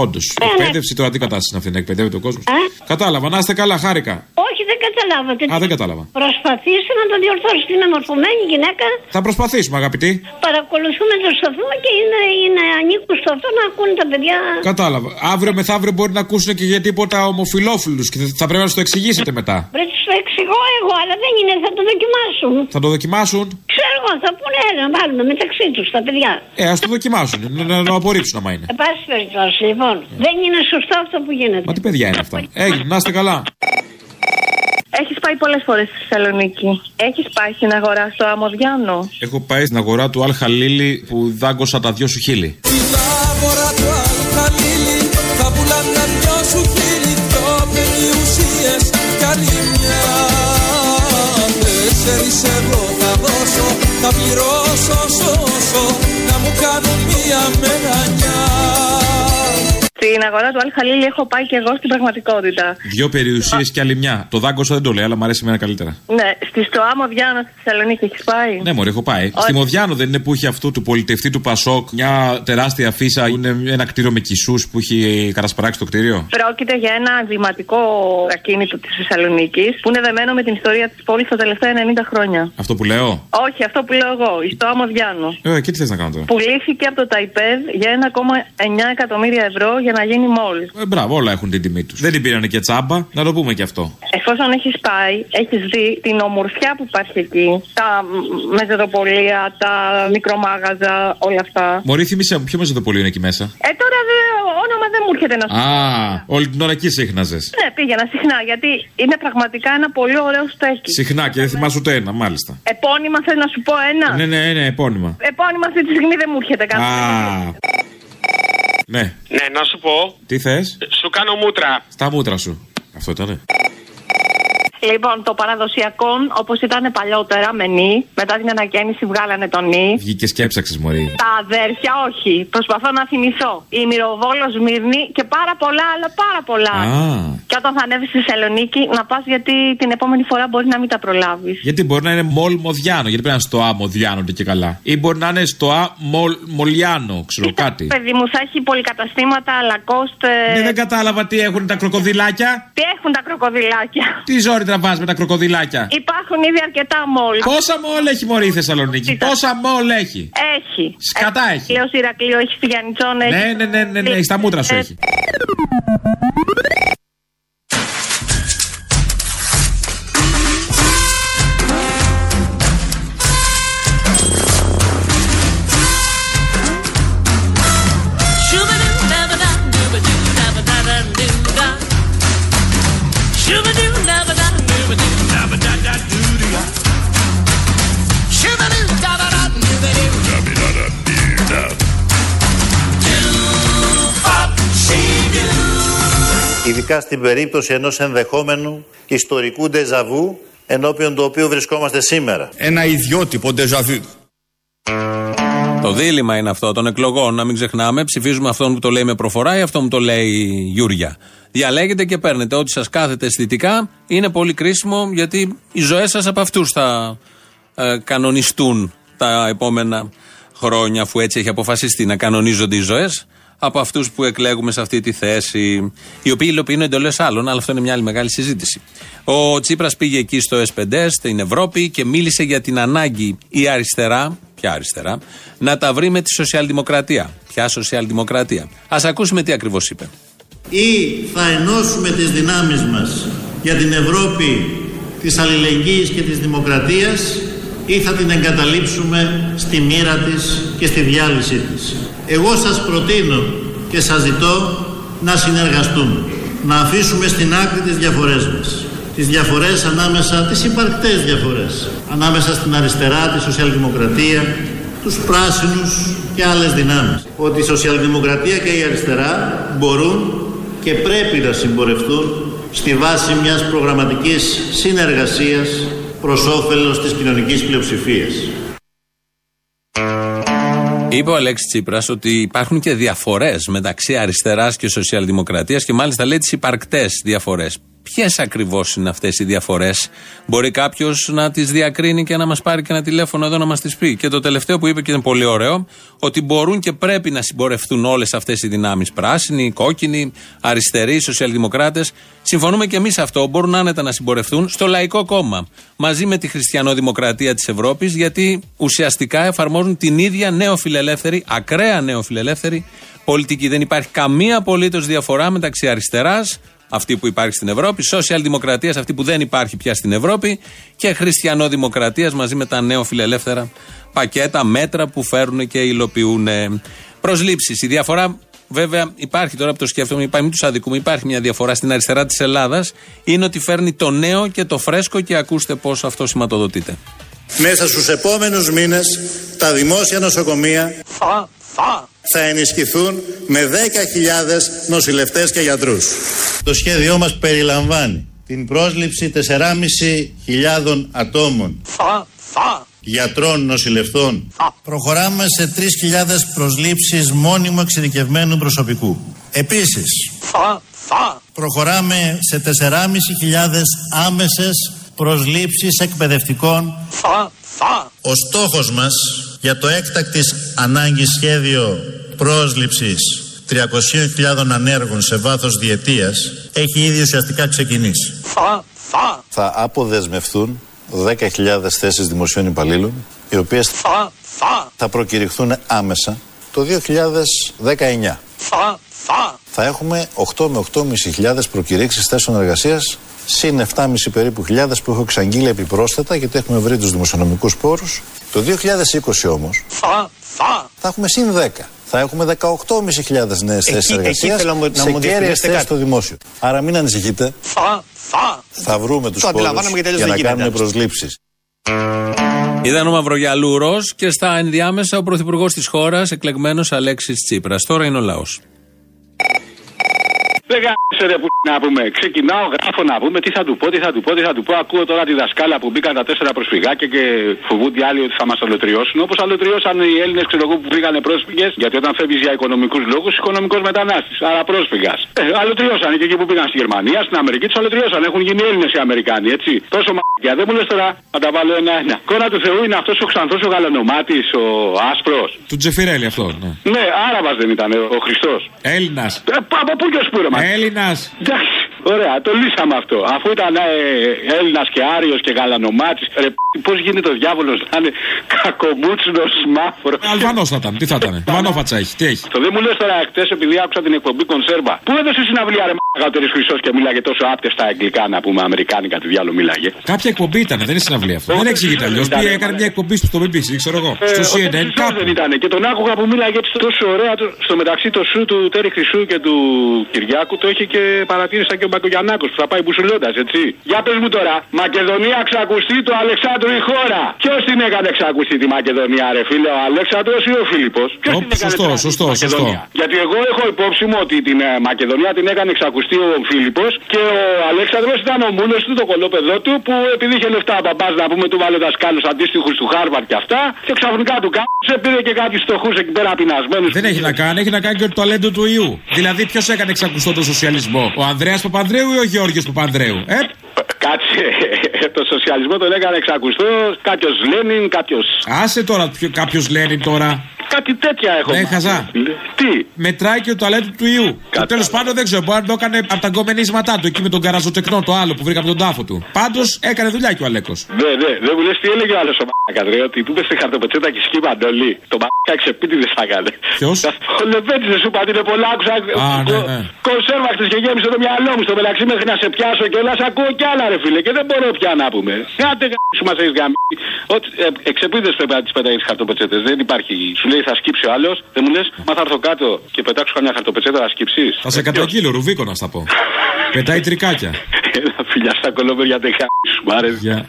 όντως. ναι. Εκπαίδευση τώρα τι κατάσταση είναι αυτή να εκπαιδεύεται ο κόσμος. Ε; Κατάλαβα, να είστε καλά, χάρηκα. Όχι, δεν καταλάβατε. Α, δεν κατάλαβα. Προσπαθήστε να το διορθώσετε. Είναι μορφωμένη γυναίκα. Θα προσπαθήσουμε, αγαπητοί. Παρακολουθούμε το σταθμό και είναι, είναι ανήκουν στο αυτό να ακούνε τα παιδιά. Κατάλαβα. Αύριο μεθαύριο μπορεί να ακούσουν και για τίποτα ομοφυλόφιλου και θα πρέπει να τους το εξηγήσετε μετά. Πρέπει να το εξηγώ εγώ, αλλά δεν είναι, θα το δοκιμάσουν. Θα το δοκιμάσουν. Ξέρω εγώ, θα πούνε έλα να βάλουμε μεταξύ τους τα παιδιά. Ε, ας το δοκιμάσουν. Να, να, να το απορρίψουν άμα είναι. Εν πάση περιπτώσει, λοιπόν, δεν είναι σωστό αυτό που γίνεται. Μα τι παιδιά είναι αυτά. Έγινε, να είστε καλά. Έχεις πάει πολλές φορές στη Θεσσαλονίκη. Έχεις πάει στην αγορά στο Αμοδιάνο. Έχω πάει στην αγορά του Αλ Χαλίλη που δάγκωσα τα δυο σου χείλη. Αγορά του Αλχαλίλη Θα πουλάνε δυο σου χείλη Δυο περιουσίες κι άλλη μια Τέσσερις εγώ θα δώσω Θα πληρώσω σώσω Να μου κάνουν μια μερανιά Στην αγορά του Αλ Χαλίλη έχω πάει και εγώ στην πραγματικότητα. Δυο περιουσίες και άλλη μια. Το δάγκωσα δεν το λέει, αλλά μου αρέσει εμένα καλύτερα. Ναι, στη στο Αμοδιάνο στη Θεσσαλονίκη έχεις πάει; Ναι, μωρέ, έχω πάει. Στη Μοδιάνο δεν είναι που έχει αυτό του πολιτευτή του Πασόκ, μια τεράστια φύσα, είναι ένα κτίριο με κισούς που έχει κατασπαράξει το κτίριο; Πρόκειται για ένα εμβληματικό ακίνητο της Θεσσαλονίκης που είναι δεμένο με την ιστορία της πόλης τα τελευταία 90 χρόνια. Αυτό που λέω; Όχι, αυτό που λέω εγώ, στο Αμοδιάνο. Ε, και τι θες να κάνω τώρα; Πουλήθηκε από το Ταϊπέδ για 1,9 εκατομμύρια ευρώ για να γίνει μόλ. Ε, μπράβο, όλα έχουν την τιμή τους. Δεν την πήρανε και τσάμπα, να το πούμε και αυτό. Εφόσον έχεις πάει, έχεις δει την ομορφιά που υπάρχει εκεί. Τα μ, μεζεδοπολία, τα μικρομάγαζα, όλα αυτά. Μωρή, θύμισε μου, ποιο μεζοδοπολείο είναι εκεί μέσα; Ε, τώρα δε, όνομα δεν μου έρχεται να σου Α, όλη την ώρα εκεί σύχναζε. Ναι, πήγαινα συχνά γιατί είναι πραγματικά ένα πολύ ωραίο στέκι. Συχνά και δεν θυμάσαι ούτε ένα, μάλιστα. Επώνυμα θες να σου πω ένα; Ναι, ναι, ναι, επώνυμα. Επώνυμα αυτή τη στιγμή δεν μου έρχεται Α. κανένα. Ναι. Ναι, να σου πω. Τι θες; Σου κάνω μούτρα. Στα μούτρα σου. Αυτό ήτανε. Λοιπόν, το παραδοσιακό, όπως ήταν παλιότερα με νη, μετά την ανακαίνιση βγάλανε το νη. Βγήκε και έψαξες, Μωρή. Τα αδέρφια, όχι. Προσπαθώ να θυμηθώ. Η Μυροβόλο Μύρνη και πάρα πολλά άλλα, πάρα πολλά. Α. Και όταν θα ανέβεις στη Θεσσαλονίκη, να πας γιατί την επόμενη φορά μπορεί να μην τα προλάβεις. Γιατί μπορεί να είναι μολ Μοδιάνο, γιατί πρέπει να είναι στο Α Μοδιάνο και καλά. Ή μπορεί να είναι στο Α μολ, Μολιάνο, ξέρω κάτι. Παιδί μου, θα έχει πολυκαταστήματα, Lacoste. Ναι, δεν κατάλαβα τι έχουν τα κροκοδιλάκια. Τι έχουν τα κροκοδιλάκια. Τι ζόρι τραβά με τα κροκοδιλάκια; Υπάρχουν ήδη αρκετά μόλ. Πόσα μόλ έχει μωρή η Θεσσαλονίκη; Πόσα μόλ έχει; Έχει. Σκατά έχει. Λέω Ηρακλείο, έχει στη Γιάννητσόν, έχει. Ναι, ναι, ναι, ναι, ναι, στα μούτρα σου Ε, έχει. Ειδικά στην περίπτωση ενός ενδεχόμενου ιστορικού ντεζαβού ενώπιον του οποίου βρισκόμαστε σήμερα. Ένα ιδιότυπο ντεζαβού. Το δίλημα είναι αυτό των εκλογών. Να μην ξεχνάμε, ψηφίζουμε αυτόν που το λέει με προφορά ή αυτόν που το λέει Γιούρια. Διαλέγετε και παίρνετε ό,τι σας κάθεται αισθητικά. Είναι πολύ κρίσιμο γιατί οι ζωές σας από αυτούς θα ε, κανονιστούν τα επόμενα χρόνια, αφού έτσι έχει αποφασιστεί να κανονίζονται οι ζωές από αυτούς που εκλέγουμε σε αυτή τη θέση, οι οποίοι υλοποιούν εντολές άλλων, αλλά αυτό είναι μια άλλη μεγάλη συζήτηση. Ο Τσίπρας πήγε εκεί στο S5 στην Ευρώπη και μίλησε για την ανάγκη η αριστερά, ποια αριστερά, να τα βρει με τη σοσιαλδημοκρατία. Ποια σοσιαλδημοκρατία; Α ακούσουμε τι ακριβώς είπε. Ή θα ενώσουμε τις δυνάμεις μας για την Ευρώπη της αλληλεγγύης και της δημοκρατίας ή θα την εγκαταλείψουμε στη μοίρα της και στη διάλυσή της. Εγώ σας προτείνω και σας ζητώ να συνεργαστούμε, να αφήσουμε στην άκρη τις διαφορές μας. Τις διαφορές ανάμεσα, τις υπαρκτές διαφορές, ανάμεσα στην αριστερά, τη σοσιαλδημοκρατία, τους πράσινους και άλλες δυνάμεις. Ότι η σοσιαλδημοκρατία και η αριστερά μπορούν και πρέπει να συμπορευτούν στη βάση μιας προγραμματικής συνεργασίας προς όφελος της κοινωνικής πλειοψηφίας. Είπε ο Αλέξης Τσίπρας ότι υπάρχουν και διαφορές μεταξύ αριστεράς και σοσιαλδημοκρατίας και μάλιστα λέει τις υπαρκτές διαφορές. Ποιες ακριβώς είναι αυτές οι διαφορές, Μπορεί κάποιος να τις διακρίνει και να μας πάρει και ένα τηλέφωνο εδώ να μας τις πει. Και το τελευταίο που είπε και είναι πολύ ωραίο, ότι μπορούν και πρέπει να συμπορευτούν όλες αυτές οι δυνάμεις. Πράσινοι, κόκκινοι, αριστεροί, σοσιαλδημοκράτες. Συμφωνούμε και εμείς αυτό. Μπορούν άνετα να συμπορευτούν στο Λαϊκό Κόμμα. Μαζί με τη Χριστιανοδημοκρατία της Ευρώπης, γιατί ουσιαστικά εφαρμόζουν την ίδια νεοφιλελεύθερη, ακραία νεοφιλελεύθερη πολιτική. Δεν υπάρχει καμία απολύτως διαφορά μεταξύ αριστεράς, αυτή που υπάρχει στην Ευρώπη, σοσιαλδημοκρατίας, αυτή που δεν υπάρχει πια στην Ευρώπη και χριστιανοδημοκρατίας μαζί με τα νεοφιλελεύθερα πακέτα, μέτρα που φέρουν και υλοποιούν προσλήψεις. Η διαφορά, βέβαια, υπάρχει τώρα που το σκέφτομαι, υπάρχει, μην τους αδικούμε, υπάρχει μια διαφορά στην αριστερά της Ελλάδας. Είναι ότι φέρνει το νέο και το φρέσκο και ακούστε πώς αυτό σηματοδοτείται. Μέσα στους επόμενους μήνες τα δημόσια νοσοκομεία θα ενισχυθούν με 10.000 νοσηλευτές και γιατρούς. Το σχέδιό μας περιλαμβάνει την πρόσληψη 4.500 ατόμων γιατρών νοσηλευτών. Προχωράμε σε 3.000 προσλήψεις μόνιμου εξειδικευμένου προσωπικού. Επίσης, προχωράμε σε 4.500 άμεσες προσλήψεις εκπαιδευτικών. Ο στόχος μας για το έκτακτης ανάγκης σχέδιο πρόσληψης 300.000 ανέργων σε βάθος διετίας έχει ήδη ουσιαστικά ξεκινήσει. Θα αποδεσμευτούν 10.000 θέσεις δημοσίων υπαλλήλων οι οποίες θα προκηρυχθούν άμεσα το 2019. Θα έχουμε 8 με 8.500 προκηρύξεις θέσεων εργασίας συν 7,5 περίπου χιλιάδες που έχω εξαγγείλει επιπρόσθετα γιατί έχουμε βρει τους δημοσιονομικούς πόρους. Το 2020 όμως θα έχουμε συν 10. Θα έχουμε 18.500 νέες θέσεις εκεί εργασίας θέλω να μου- να σε μου κέρυες διευκρινίσετε θέσεις κάτι. στο δημόσιο. Άρα μην ανησυχείτε. Θα βρούμε τους Το πόρους αντιλαμβάνομαι γιατί για αλλιώς να δεν γίνεται κάνουμε άλλωστε. προσλήψεις. Ήταν ο Μαυρογιαλούρο και στα ενδιάμεσα ο πρωθυπουργός της χώρας, εκλεγμένος Αλέξης Τσίπρας. Τώρα είναι ο λαός. Δεν γάμισε ρε που να πούμε. Ξεκινάω, γράφω να πούμε τι θα του πω, τι θα του πω, τι θα του πω. Ακούω τώρα τη δασκάλα που μπήκαν τα τέσσερα προσφυγάκια και φοβούνται οι άλλοι ότι θα μας αλωτριώσουν. Όπως αλωτριώσαν οι Έλληνες, ξέρω εγώ, που βρήκανε πρόσφυγες. Γιατί όταν φεύγεις για οικονομικούς λόγους, οικονομικός μετανάστης. Άρα πρόσφυγας. Ε, αλωτριώσαν και εκεί που πήγαν στη Γερμανία, στην Αμερική τους αλωτριώσαν. Έχουν γίνει Έλληνες οι Αμερικάνοι, έτσι. Τόσο μαγιά. Δεν μου λες τώρα να τα βάλω ένα-ένα. Κόνα του Θεού είναι αυτός ο ξανθός ο γαλανομάτης, ο άσπρος. Του Τζεφιρέλη αυτό. Ναι. Ναι, Άραβας δεν ήταν ο Χριστός. Έλληνας. Ε, από πού και ως πού, ρε, μα. Έλληνας. Εντάξει, ωραία, το λύσαμε αυτό. Αφού ήταν ε, Έλληνας και Άριος και γαλανομάτης, ρε, πώς γίνεται ο διάβολος να είναι κακομούτσινος μαύρος. Αλβανό θα ήταν. Τι θα ήταν. Βανόφατσα έχει. Τι έχει. Το δεν μου λες τώρα χτε επειδή άκουσα την εκπομπή κονσέρβα. Πού έδωσε συναυλία ρε μαγατερή χρυσός και μίλαγε τόσο άπτεστα αγγλικά να πούμε αμερικάνικα του διάλογο μίλαγε. Κάποια εκπομπή ήταν, δεν είναι συναυλία αυτό. Δεν εξηγείται αλλιώς. ήταν, Πήγε ε, έκανε μια εκπομπή στο BBC, ξέρω εγώ. Ε, Στο ο CNN. Χρυσός Κάπου. δεν ήταν και τον άκουγα που μίλαγε έτσι τόσο ωραία. το- Στο μεταξύ το σου του Τέρι Χρυσού και του Κυριάκου το έχει και παρατήρησα και ο Μπακογιανάκο που θα πάει μπουσουλώντας, έτσι. Για πες μου τώρα, Μακεδονία ξακουστεί του Αλεξάνδρου η χώρα. Ποιος την έκανε ξακουστεί τη Μακεδονία, ρε φίλε, ο Αλέξανδρος ή ο Φίλιππος; Ποιος Ω, την έκανε σωστό, ξακουστεί σωστό, τη Μακεδονία; σωστό. Γιατί εγώ έχω υπόψη μου ότι την ε, Μακεδονία την έκανε ξακουστεί ο Φίλιππος και ο Αλέξανδρος ήταν ο μούνο του, το κολόπεδό του που επειδή είχε λεφτά ο παπάς να πούμε του βάλε δασκάλου αντίστοιχους του Χάρβαρτ και αυτά και ξαφνικά του κάμψε, πήρε και κάποιους φτωχούς εκεί πέρα πεινασμένου. Δεν έχει να κάνει, έχει να κάνει και το ταλέντο του ιού. Δηλαδή, ποιος έκανε εξακουστό το σοσιαλισμό, ο Ανδρέας Παπανδρέου ή ο Γεώργιος Παπανδρέου. Ε, Κάτσε, το σοσιαλισμό τον έκανε εξακουστό κάποιος Λένιν, κάποιο. άσε τώρα κάποιος Λένιν τώρα. Κάτι τέτοια έχω. Ναι, μάθει. χαζά. Τι; Μετράει και το ταλέντο του ιού. Και τέλος πάντων δεν ξέρω, μπορεί να το έκανε από τα γκομενίσματά του εκεί με τον καραζοτεκνό το άλλο που βρήκα από τον τάφο του. Πάντως έκανε δουλειά και ο Αλέκος. Ναι, ναι, δεν μου λες τι έλεγε ο άλλος ο μαλάκας, ρε, ότι του είπε στη χαρτοπετσέτα και σκύμα αντολή. Το μαλάκα ξεπίτηδε θα έκανε. Ποιος; Ο Λεβέντη δεν σου είπα ότι είναι πολλά, άκουσα. Α, ναι, ναι. Κονσέρβακτες και γέμισε το μυαλό μου στο μεταξύ μέχρι να σε πιάσω και όλα. Ακούω κι άλλα, ρε φίλε, και δεν μπορώ πια να πούμε. Κάτε σου μας έχεις γάμι. Ότι ε, εξεπίδε πρέπει να τις πετάει τι χαρτοπετσέτε. Δεν υπάρχει. Σου λέει θα σκύψει ο άλλος, δεν μου λες, μα θα έρθω κάτω και πετάξω καμιά χαρτοπετσέτα να σκύψεις. Θα σε καταγγείλω, Ρουβίκο να στα πω. Πετάει τρικάκια. Ένα φιλιά στα κολόμπερια δεν σου μ' άρεσε.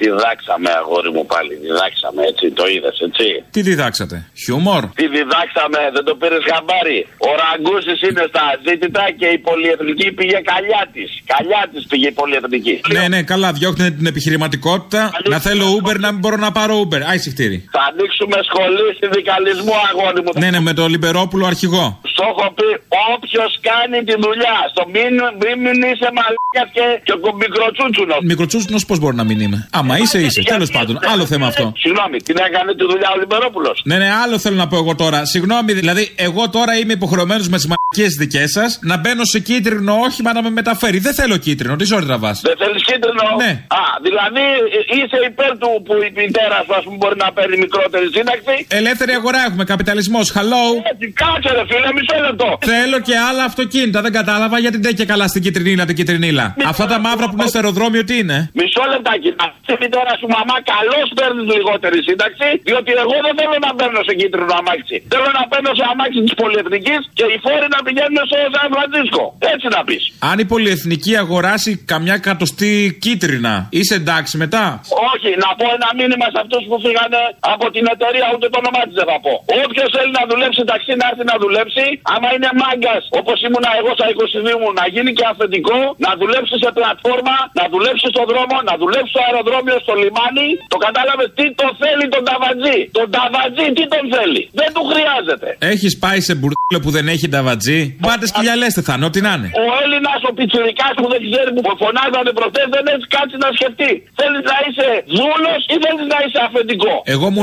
Γεια. Διδάξαμε, αγόρι μου πάλι. Διδάξαμε, έτσι. Το είδες, έτσι. Τι διδάξατε, χιούμορ; Τι διδάξαμε, δεν το πήρες χαμπάρι. Ο Ραγκούσης είναι στα ζήτητα και η πολυεθνική πήγε καλιά της. Καλιά της πήγε η πολυεθνική. Ναι, ναι, καλά, διώχνετε την επιχειρηματικότητα. Να θέλω Uber, να μην μπορώ να πάρω Uber. Άι συχτήρι. Θα ανοίξουμε σχολή συνδικαλισμού, αγόρι μου. Ναι, ναι, με το Λιμπερόπουλο αρχηγό. Στο έχω πει, όποιος κάνει τη δουλειά. Στο μην, μην, μην είσαι μαλάκας και, και ο μικροτσούτσουνος. Μικροτσούτσουνος πώς μπορεί να μην είμαι; Άμα είσαι, είσαι. Τέλος πάντων, άλλο θέμα αυτό. Συγγνώμη, την έκανε τη δουλειά ο Λιμπερόπουλος. Ναι, ναι, άλλο θέλω να πω εγώ τώρα. Συγγνώμη, δηλαδή, εγώ τώρα είμαι υποχρεωμένος με τι μαγικέ δικές σας να μπαίνω σε κίτρινο όχημα να με μεταφέρει. Δεν θέλω κίτρινο, τι ζόρι τραβάς. Δεν θέλεις κίτρινο; Ναι. Α, δηλαδή ε, είσαι υπέρ του που η μητέρας σου ας πούμε, μπορεί να παίρνει μικρότερη σύνταξη. Ελεύθερη αγορά έχουμε, καπιταλισμός. Hello. Έτσι, κάτσε ρε φίλε, μισό λεπτό. Θέλω και άλλα αυτοκίνητα. Δεν κατάλαβα γιατί δεν και καλά στην κυτρινίλα την κυτρινίλα. Αυτά τα μαύρα που είναι στο αεροδρόμιο τι είναι; Μισό λεπτάκι. Αυτή η μητέρα σου μαμά καλώς παίρνεις λιγότερη σύνταξη, διότι εγώ δεν θέλω να παίρνω σε κίτρινο αμάξι. Θέλω να παίρνω σε αμάξι της πολυεθνικής και οι φόροι να πηγαίνουν στο Σαν Φραντζίσκο. Έτσι να πεις. Αν η πολυεθνική αγοράσει καμιά κατοστή κίτρινα, είσαι εντάξει μετά; Όχι, να πω ένα μήνυμα σε αυτούς που φύγανε από την εταιρεία, ούτε το όνομά τη δεν θα πω. Όποιος θέλει να δουλέψει ταξί να έρθει να δουλέψει, άμα είναι μάγκας όπως ήμουνα εγώ στα 22 μου, να γίνει και αφεντικό, να δουλέψει σε πλατφόρμα, να δουλέψει στον δρόμο, να δουλέψει στο αεροδρόμιο, στο λιμάνι. Το κατάλαβες τι το θέλει τον ταβατζή. Τον ταβατζή τι τον θέλει; Δεν του χρειάζεται. Έχεις πάει σε μπουρδέλο που δεν έχει νταβατζή; Πάτε σκυλιαλέστε θα είναι, ό,τι να είναι. Ο Έλληνας, ο πιτσυρικά που δεν ξέρει που φωνάζανε προχθές, δεν έχει κάτι να σκεφτεί. Θέλεις να είσαι δούλο ή θέλεις να είσαι αφεντικό; Εγώ μου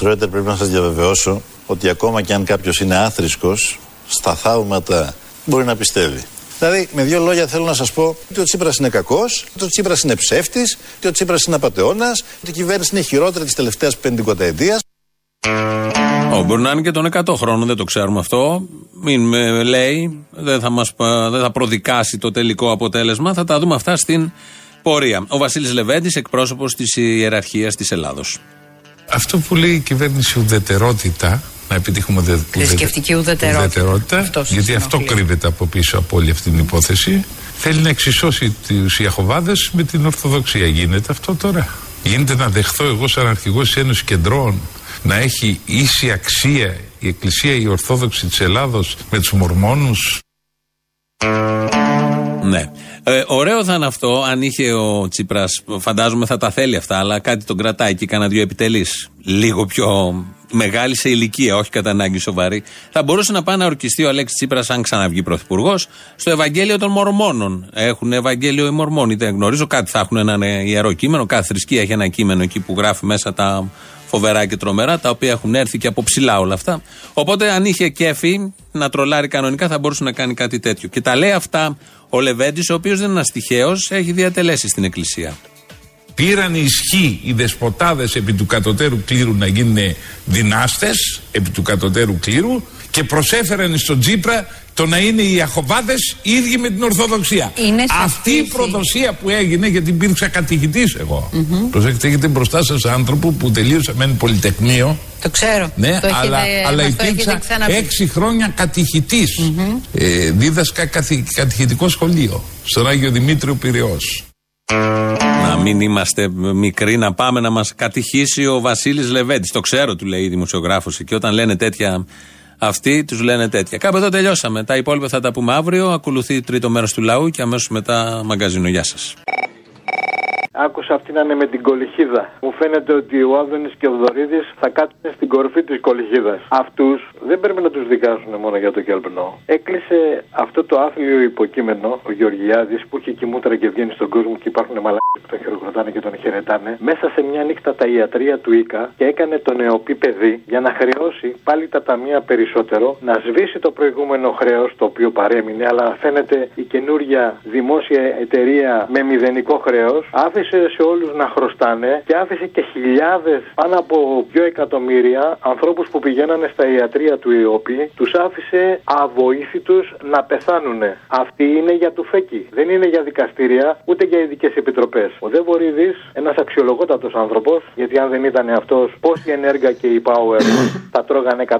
Σρόιτερ, πρέπει να σας διαβεβαιώσω ότι ακόμα και αν κάποιος είναι άθρησκος, στα θαύματα μπορεί να πιστεύει. Δηλαδή, με δύο λόγια θέλω να σας πω ότι ο Τσίπρας είναι κακός, ότι ο Τσίπρας είναι ψεύτης, ότι ο Τσίπρας είναι απαταιώνας, ότι η κυβέρνηση είναι η χειρότερη της τελευταίας πεντηκονταετία. Ω, μπορεί να είναι και των 100 χρόνων, δεν το ξέρουμε αυτό. Μην με λέει, δεν θα, μας, πα- δεν θα προδικάσει το τελικό αποτέλεσμα. Θα τα δούμε αυτά στην πορεία. Ο Βασίλης Λεβέντης, εκπρόσωπος της ιεραρχίας της Ελλάδος. Αυτό που λέει η κυβέρνηση ουδετερότητα, να επιτύχουμε ουδε, Θρησκευτική ουδετερότητα. Αυτός σας γιατί αυτό ενοχλεί. κρύβεται από πίσω από όλη αυτή την υπόθεση, θέλει να εξισώσει τους Ιαχωβάδες με την Ορθοδοξία. Γίνεται αυτό τώρα. Γίνεται να δεχθώ εγώ σαν αρχηγός της Ένωσης Κεντρών να έχει ίση αξία η Εκκλησία η Ορθόδοξη της Ελλάδος με τους Μορμόνους. Ναι. Ε, ωραίο θα είναι αυτό αν είχε ο Τσίπρας. Φαντάζομαι θα τα θέλει αυτά, αλλά κάτι τον κρατάει και κάνα δύο επιτελείς. Λίγο πιο μεγάλη σε ηλικία, όχι κατά ανάγκη σοβαρή. Θα μπορούσε να πάει να ορκιστεί ο Αλέξης Τσίπρας, αν ξαναβγεί πρωθυπουργός, στο Ευαγγέλιο των Μορμόνων. Έχουν Ευαγγέλιο οι Μορμόνοι, δεν γνωρίζω κάτι. Θα έχουν ένα ιερό κείμενο. Κάθε θρησκεία έχει ένα κείμενο εκεί που γράφει μέσα τα φοβερά και τρομερά, τα οποία έχουν έρθει και από ψηλά όλα αυτά. Οπότε, αν είχε κέφι να τρολάρει κανονικά, θα μπορούσε να κάνει κάτι τέτοιο. Και τα λέει αυτά ο Λεβέντης, ο οποίος δεν είναι ένα τυχαίο, έχει διατελέσει στην Εκκλησία. Πήραν ισχύ οι δεσποτάδες επί του κατωτέρου κλήρου να γίνουν δυνάστες επί του κατωτέρου κλήρου και προσέφεραν στον Τζίπρα το να είναι οι Αχοβάδες ίδιοι με την Ορθοδοξία. Είναι σωστή Αυτή η η προδοσία που έγινε γιατί υπήρξα καθηγητής εγώ. Προσέξτε, έχετε μπροστά σας άνθρωπο που τελείωσε με ένα πολυτεχνείο. Το ξέρω. Ναι, το έχετε, αλλά, αλλά μας το έχετε υπήρξα ξαναπεί. έξι χρόνια κατηχητής. Ε, δίδασκα καθη- κατηχητικό σχολείο στον Άγιο Δημήτριο Πυραιός. Να μην είμαστε μικροί, να πάμε να μας κατηχήσει ο Βασίλης Λεβέντης. Το ξέρω, του λέει η δημοσιογράφος εκεί. Όταν λένε τέτοια αυτοί, τους λένε τέτοια. Κάπου εδώ τελειώσαμε. Τα υπόλοιπα θα τα πούμε αύριο. Ακολουθεί τρίτο μέρος του λαού και αμέσως μετά μαγκαζίνο. Γεια σας. Άκουσα αυτή να είναι με την κολυχίδα. Μου φαίνεται ότι ο Άδωνης και ο Δωρίδης θα κάτσουν στην κορφή της κολυχίδας. Αυτούς δεν πρέπει να τους δικάσουν μόνο για το κέλπνο. Έκλεισε αυτό το άθλιο υποκείμενο ο Γεωργιάδης που έχει και μούτρα και βγαίνει στον κόσμο και υπάρχουν μαλάκια που τον χειροκροτάνε και τον χαιρετάνε. Μέσα σε μια νύχτα τα ιατρία του ΙΚΑ και έκανε το νεοπή παιδί για να χρεώσει πάλι τα ταμεία περισσότερο, να σβήσει το προηγούμενο χρέος το οποίο παρέμεινε, αλλά φαίνεται η καινούργια δημόσια εταιρεία με μηδενικό χρέος άφησε σε όλους να χρωστάνε και άφησε και χιλιάδες, πάνω από 2 εκατομμύρια ανθρώπους που πηγαίνανε στα ιατρία του ΙΟΠΗ, τους άφησε αβοήθητους να πεθάνουν. Αυτή είναι για του φέκι. Δεν είναι για δικαστήρια ούτε για ειδικές επιτροπές. Ο Δε Βορύδης, ένας αξιολογότατος άνθρωπος, γιατί αν δεν ήταν αυτός, πώ η Ενέργα και η Power θα τρώγανε 195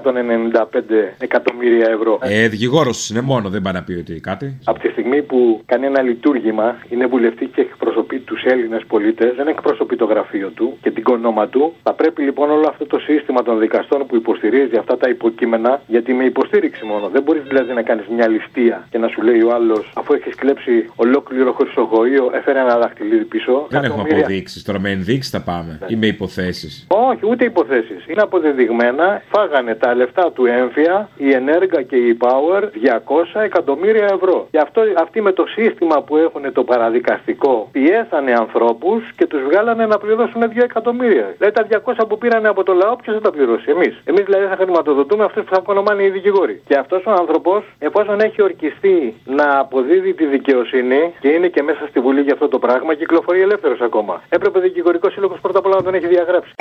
εκατομμύρια ευρώ. Ε, δικηγόρος είναι μόνο, δεν πάει να πει ότι κάτι. Από τη στιγμή που κάνει ένα λειτουργήμα, είναι βουλευτή και εκπροσωπεί τους Έλληνες πολίτες, δεν εκπροσωπεί το γραφείο του και την κονόμα του. Θα πρέπει λοιπόν όλο αυτό το σύστημα των δικαστών που υποστηρίζει αυτά τα υποκείμενα, γιατί με υποστήριξη μόνο. Δεν μπορείς δηλαδή να κάνεις μια ληστεία και να σου λέει ο άλλος, αφού έχεις κλέψει ολόκληρο χρυσογοείο, έφερε ένα δαχτυλίδι πίσω. Δεν έχουμε Εκατομμύρια- αποδείξεις. Τώρα με ενδείξεις θα πάμε. Ή με υποθέσεις. όχι, ούτε υποθέσεις. Είναι αποδεδειγμένα. Φάγανε τα λεφτά του έμφυα, η Ενέργα και η Power 200 εκατομμύρια ευρώ. Και αυτό, αυτοί με το σύστημα που έχουν το παραδικαστικό πιέσανε ανθρώπους και τους βγάλανε να πληρώσουν 2 εκατομμύρια. Δηλαδή τα 200 που πήρανε από το λαό, ποιος θα τα πληρώσει, εμείς. Εμείς δηλαδή θα χρηματοδοτούμε αυτούς που θα κονομάνε οι δικηγόροι. Και αυτός ο άνθρωπος, εφόσον έχει ορκιστεί να αποδίδει τη δικαιοσύνη και είναι και μέσα στη Βουλή για αυτό το πράγμα, κυκλοφορεί ελεύθερος ακόμα. Έπρεπε ο δικηγορικός σύλλογος πρώτα απ' όλα να τον έχει διαγράψει.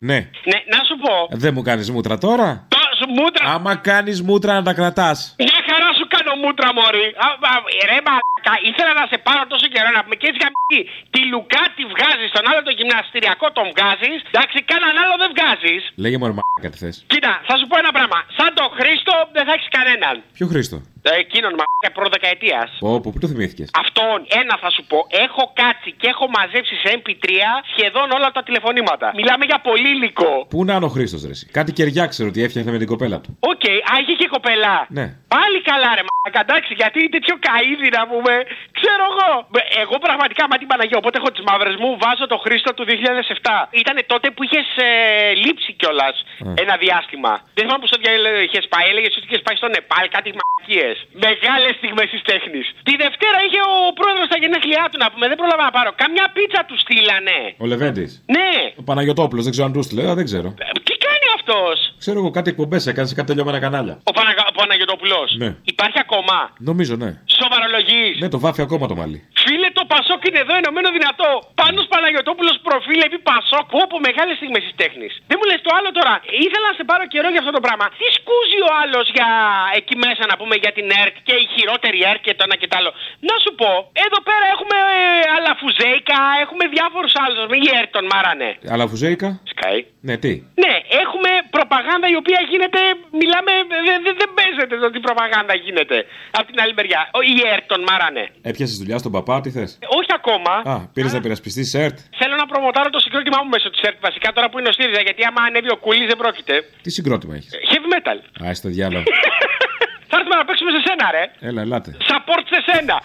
Ναι. Ναι, να σου πω. Δεν μου κάνεις μούτρα τώρα. Τόσο μούτρα. Άμα κάνεις μούτρα να τα κρατάς. Μια χαρά σου κάνω μούτρα, Μωρή. Α, α, ρε μαλάκα, ήθελα να σε πάρω τόσο καιρό να πούμε και έτσι γαμπή. Τη Λουκά τη βγάζεις, τον άλλο το γυμναστηριακό τον βγάζεις. Εντάξει, κανέναν άλλο δεν βγάζεις. Λέγε μου, ρε μαλάκα, τι θες. Κοίτα, θα σου πω ένα πράγμα. Σαν τον Χρήστο δεν θα έχεις κανέναν. Ποιο Χρήστο; Ε, Εκείνον μαλάκα προδεκαετίας. Πω, πω, πού το θυμήθηκες; Αυτόν, ένα θα σου πω. Έχω κάτσει και έχω μαζέψει σε MP3 σχεδόν όλα τα τηλεφωνήματα. Μιλάμε για πολύ υλικό. Πού να είναι ο Χρήστος, ρε. εσύ; Κάτι κεριά ξέρω ότι έφτιαχνε με την κοπέλα του. Οκ, α, είχε και κοπελά. Ναι. Πάλι καλά, ρε μαλάκα, εντάξει, γιατί είναι τέτοιο γκέι να πούμε. Ξέρω εγώ. Ε, Εγώ πραγματικά με την Παναγία, οπότε έχω τις μαύρες μου, βάζω το Χρήστο του 2007. Ήταν τότε που είχες ε, λείψει κιόλας ένα διάστημα. Δεν θυμάμαι πώ το είχες πάει, έλεγες ότι είχες πάει στο Νεπάλ, κάτι μαλακίες. Μεγάλες στιγμές της τέχνης. Τη Δευτέρα είχε ο πρόεδρος στα γενέθλιά του να πούμε, δεν πρόλαβα να πάρω. Καμιά πίτσα του στείλανε. Ο Λεβέντης. Ναι, Ο Παναγιοτόπουλος, δεν ξέρω αν τους στείλε, α, δεν ξέρω. Τι κάνει αυτός. Ξέρω εγώ κάτι εκπομπές έκανε σε κάτι τελειωμένα κανάλια. Ο Παναγα... Παναγιοτόπουλος. Ναι. Υπάρχει ακόμα. Νομίζω, ναι. Σοβαρολογή. Ναι, το βάφει ακόμα το μαλλί. Φίλε το Πασόκ είναι εδώ ενωμένο δυνατό. Πάνω Παναγιοτόπουλος προφίλ επί Πασόκ. Που από μεγάλες στιγμές της τέχνης. Δεν μου λες το άλλο τώρα. Ήθελα να σε πάρω καιρό για αυτό το πράγμα. Τι σκούζει ο άλλος για εκεί μέσα να πούμε για την ΕΡΤ και η χειρότερη ΕΡΤ και το ένα και το άλλο; Να σου πω, εδώ πέρα έχουμε ε, αλαφουζέικα, έχουμε διάφορους άλλους. Η ΕΡΤ τον μάρανε. Αλαφουζέικα; Σκάι. Ναι, τι; Ναι, έχουμε προπαγάνδα η οποία γίνεται. Μιλάμε. Δεν δε, δεν παίζεται το τι προπαγάνδα γίνεται. Από την άλλη μεριά. Ο- Η ΕΡΤ τον μάρανε. Έπιασες δουλειά στον παπά, τι θες; Ε, Όχι ακόμα. Α, πήρες να υπερασπιστεί ΕΡΤ. Θέλω να προμοτάρω το συγκρότημά μου μέσω της ΕΡΤ βασικά τώρα που είναι ο ΣΥΡΙΖΑ. Γιατί άμα ανέβει ο Κούλης δεν πρόκειται. Τι συγκρότημα έχεις; Heavy metal. Α, στο διάλογο. Θα έρθουμε να παίξουμε σε σένα, ρε. Έλα, ελάτε. Support σε σένα.